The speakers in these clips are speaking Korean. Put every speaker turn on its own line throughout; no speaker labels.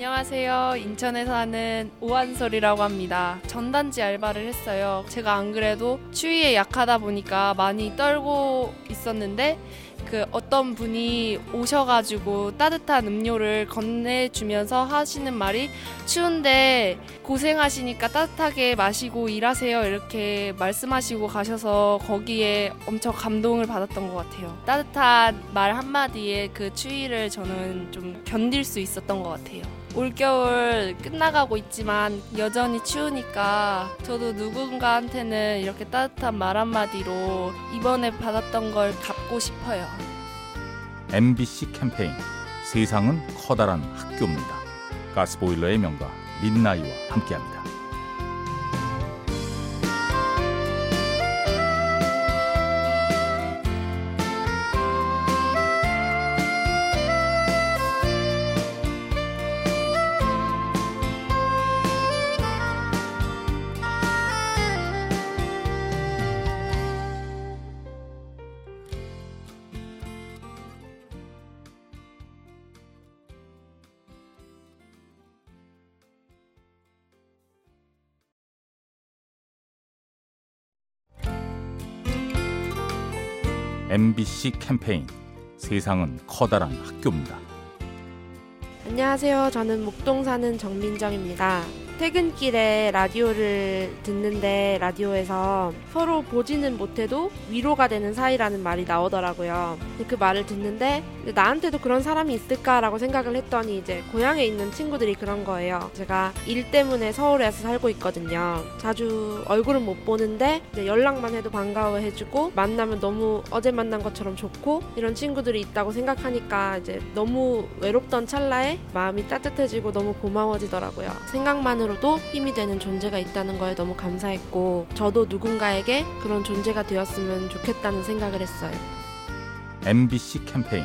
안녕하세요. 인천에 사는 오한솔이라고 합니다. 전단지 알바를 했어요. 제가 안 그래도 추위에 약하다 보니까 많이 떨고 있었는데 그 어떤 분이 오셔가지고 따뜻한 음료를 건네주면서 하시는 말이 추운데 고생하시니까 따뜻하게 마시고 일하세요 이렇게 말씀하시고 가셔서 거기에 엄청 감동을 받았던 것 같아요. 따뜻한 말 한마디에 그 추위를 저는 좀 견딜 수 있었던 것 같아요. 올겨울 끝나가고 있지만 여전히 추우니까 저도 누군가한테는 이렇게 따뜻한 말 한마디로 이번에 받았던 걸 갚고 싶어요.
MBC 캠페인 세상은 커다란 학교입니다. 가스보일러의 명가 민나이와 함께합니다. MBC 캠페인 세상은 커다란 학교입니다.
안녕하세요. 저는 목동 사는 정민정입니다. 퇴근길에 라디오를 듣는데 라디오에서 서로 보지는 못해도 위로가 되는 사이라는 말이 나오더라고요. 그 말을 듣는데 나한테도 그런 사람이 있을까라고 생각을 했더니 이제 고향에 있는 친구들이 그런 거예요. 제가 일 때문에 서울에서 살고 있거든요. 자주 얼굴은 못 보는데 연락만 해도 반가워해주고 만나면 너무 어제 만난 것처럼 좋고 이런 친구들이 있다고 생각하니까 이제 너무 외롭던 찰나에 마음이 따뜻해지고 너무 고마워지더라고요. 생각만으로 것만으로도 힘이 되는 존재가 있다는 거에 너무 감사했고 저도 누군가에게 그런 존재가 되었으면 좋겠다는 생각을 했어요.
MBC 캠페인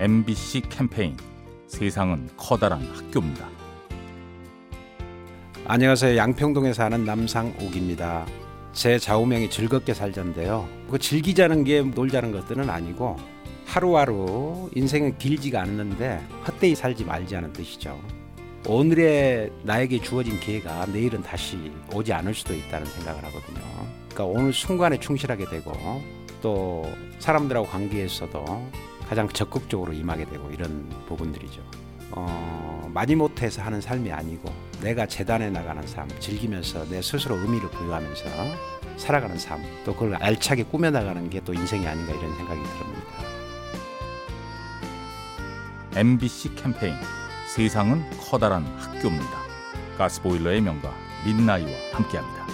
MBC 캠페인 세상은 커다란 학교입니다.
안녕하세요. 양평동에 사는 남상옥입니다. 제 좌우명이 즐겁게 살자인데요. 그 즐기자는 게 놀자는 것들은 아니고 하루하루 인생은 길지가 않는데 헛되이 살지 말자는 뜻이죠. 오늘의 나에게 주어진 기회가 내일은 다시 오지 않을 수도 있다는 생각을 하거든요. 그러니까 오늘 순간에 충실하게 되고 또 사람들하고 관계에서도 가장 적극적으로 임하게 되고 이런 부분들이죠. 어, 많이 못해서 하는 삶이 아니고 내가 재단해 나가는 삶, 즐기면서 내 스스로 의미를 부여하면서 살아가는 삶, 또 그걸 알차게 꾸며 나가는 게 또 인생이 아닌가 이런 생각이 듭니다.
MBC 캠페인 세상은 커다란 학교입니다. 가스보일러의 명가 민나이와 함께합니다.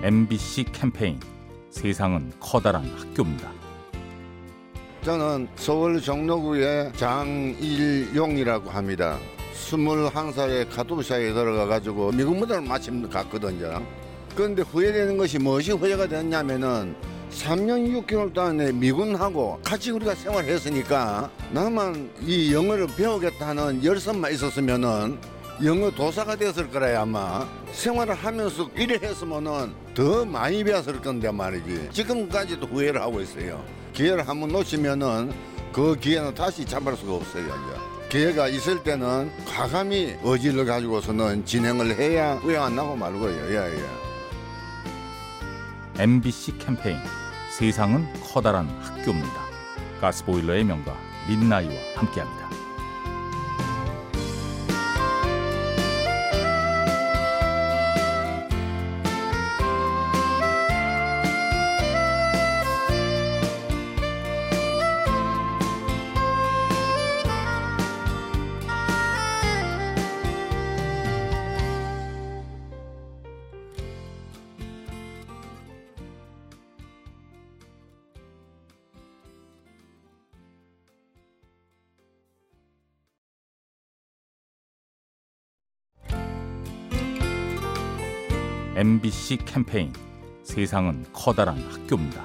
MBC 캠페인 세상은 커다란 학교입니다.
저는 서울 종로구의 장일용이라고 합니다. 21살에 카투샤에 들어가 가지고 미국 무대를 마침 갔거든요. 그런데 후회되는 것이 무엇이 후회가 됐냐면은 3년 6개월 동안에 미군하고 같이 우리가 생활했으니까 나만 이 영어를 배우겠다는 열성만 있었으면은 영어 도사가 되었을 거라 아마 생활을 하면서 일을 했으면은 더 많이 배웠을 건데 말이지 지금까지도 후회를 하고 있어요 기회를 한번 놓치면은 그 기회는 다시 잡을 수가 없어요 이제 기회가 있을 때는 과감히 의지를 가지고서는 진행을 해야 후회 안 나고 말고요 예, 예.
MBC 캠페인 세상은 커다란 학교입니다. 가스보일러의 명가 민나이와 함께합니다. MBC 캠페인 세상은 커다란 학교입니다.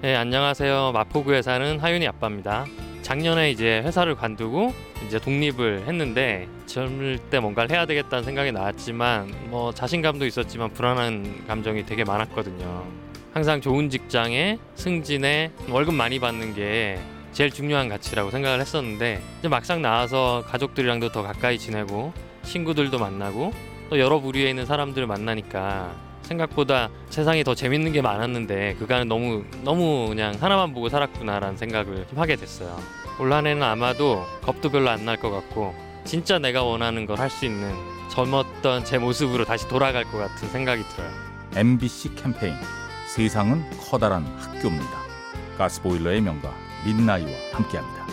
네, 안녕하세요. 마포구에 사는 하윤이 아빠입니다. 작년에 이제 회사를 관두고 이제 독립을 했는데 젊을 때 뭔가를 해야 되겠다는 생각이 나왔지만 뭐 자신감도 있었지만 불안한 감정이 되게 많았거든요. 항상 좋은 직장에 승진에 월급 많이 받는 게 제일 중요한 가치라고 생각을 했었는데 이제 막상 나와서 가족들이랑도 더 가까이 지내고 친구들도 만나고 또 여러 부류에 있는 사람들을 만나니까 생각보다 세상이 더 재밌는 게 많았는데 그간은 너무 너무 그냥 하나만 보고 살았구나라는 생각을 좀 하게 됐어요. 올 한해는 아마도 겁도 별로 안 날 것 같고 진짜 내가 원하는 걸 할 수 있는 젊었던 제 모습으로 다시 돌아갈 것 같은 생각이 들어요.
MBC 캠페인 세상은 커다란 학교입니다. 가스보일러의 명가 민나이와 함께합니다.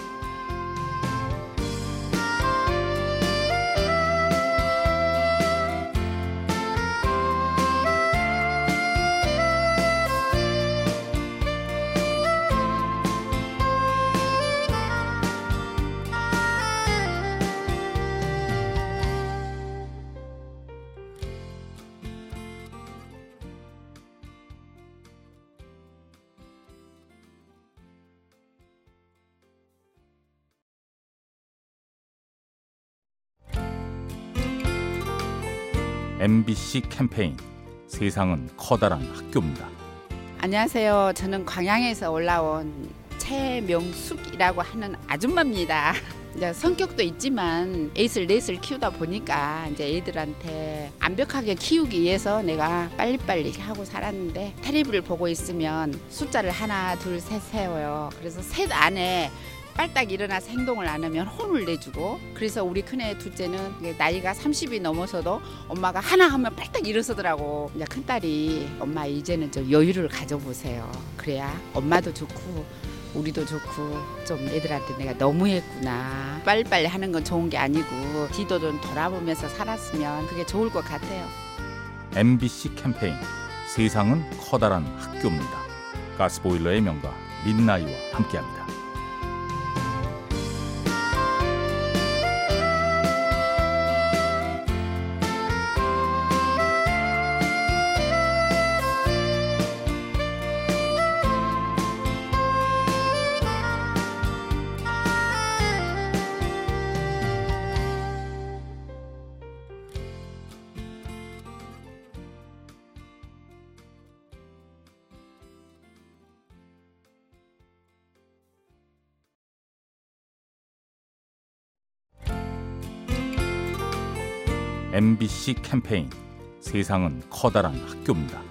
MBC 캠페인 세상은 커다란 학교입니다.
안녕하세요. 저는 광양에서 올라온 최명숙이라고 하는 아줌마입니다. 이제 성격도 있지만 에이슬 넷을 키우다 보니까 이제 애들한테 완벽하게 키우기 위해서 내가 빨리빨리 하고 살았는데 텔레비를 보고 있으면 숫자를 하나 둘 셋 세워요. 그래서 셋 안에 빨딱 일어나서 행동을 안 하면 혼을 내주고 그래서 우리 큰애 둘째는 나이가 30이 넘어서도 엄마가 하나 하면 빨딱 일어서더라고. 이제 큰딸이 엄마 이제는 좀 여유를 가져보세요. 그래야 엄마도 좋고 우리도 좋고 좀 애들한테 내가 너무했구나. 빨리빨리 하는 건 좋은 게 아니고 뒤도 좀 돌아보면서 살았으면 그게 좋을 것 같아요.
MBC 캠페인. 세상은 커다란 학교입니다. 가스보일러의 명가 민나이와 함께합니다. MBC 캠페인 세상은 커다란 학교입니다.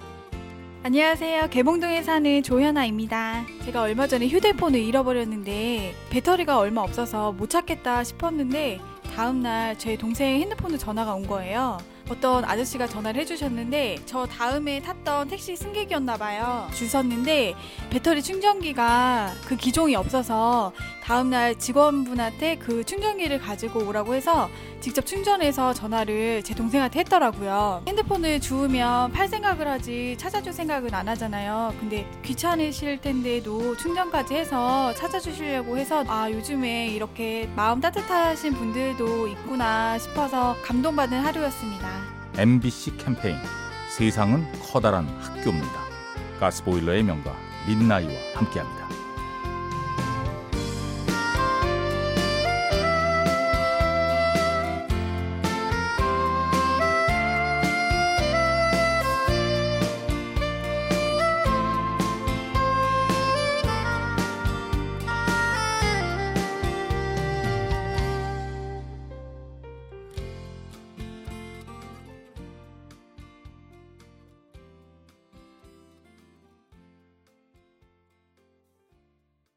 안녕하세요. 개봉동에 사는 조현아입니다. 제가 얼마 전에 휴대폰을 잃어버렸는데 배터리가 얼마 없어서 못 찾겠다 싶었는데 다음날 제 동생 핸드폰으로 전화가 온 거예요. 어떤 아저씨가 전화를 해주셨는데 저 다음에 탔던 택시 승객이었나 봐요. 줄 섰는데 배터리 충전기가 그 기종이 없어서 다음날 직원분한테 그 충전기를 가지고 오라고 해서 직접 충전해서 전화를 제 동생한테 했더라고요. 핸드폰을 주우면 팔 생각을 하지 찾아줄 생각은 안 하잖아요. 근데 귀찮으실 텐데도 충전까지 해서 찾아주시려고 해서 아 요즘에 이렇게 마음 따뜻하신 분들도 있구나 싶어서 감동받은 하루였습니다.
MBC 캠페인 세상은 커다란 학교입니다. 가스보일러의 명가 민나이와 함께합니다.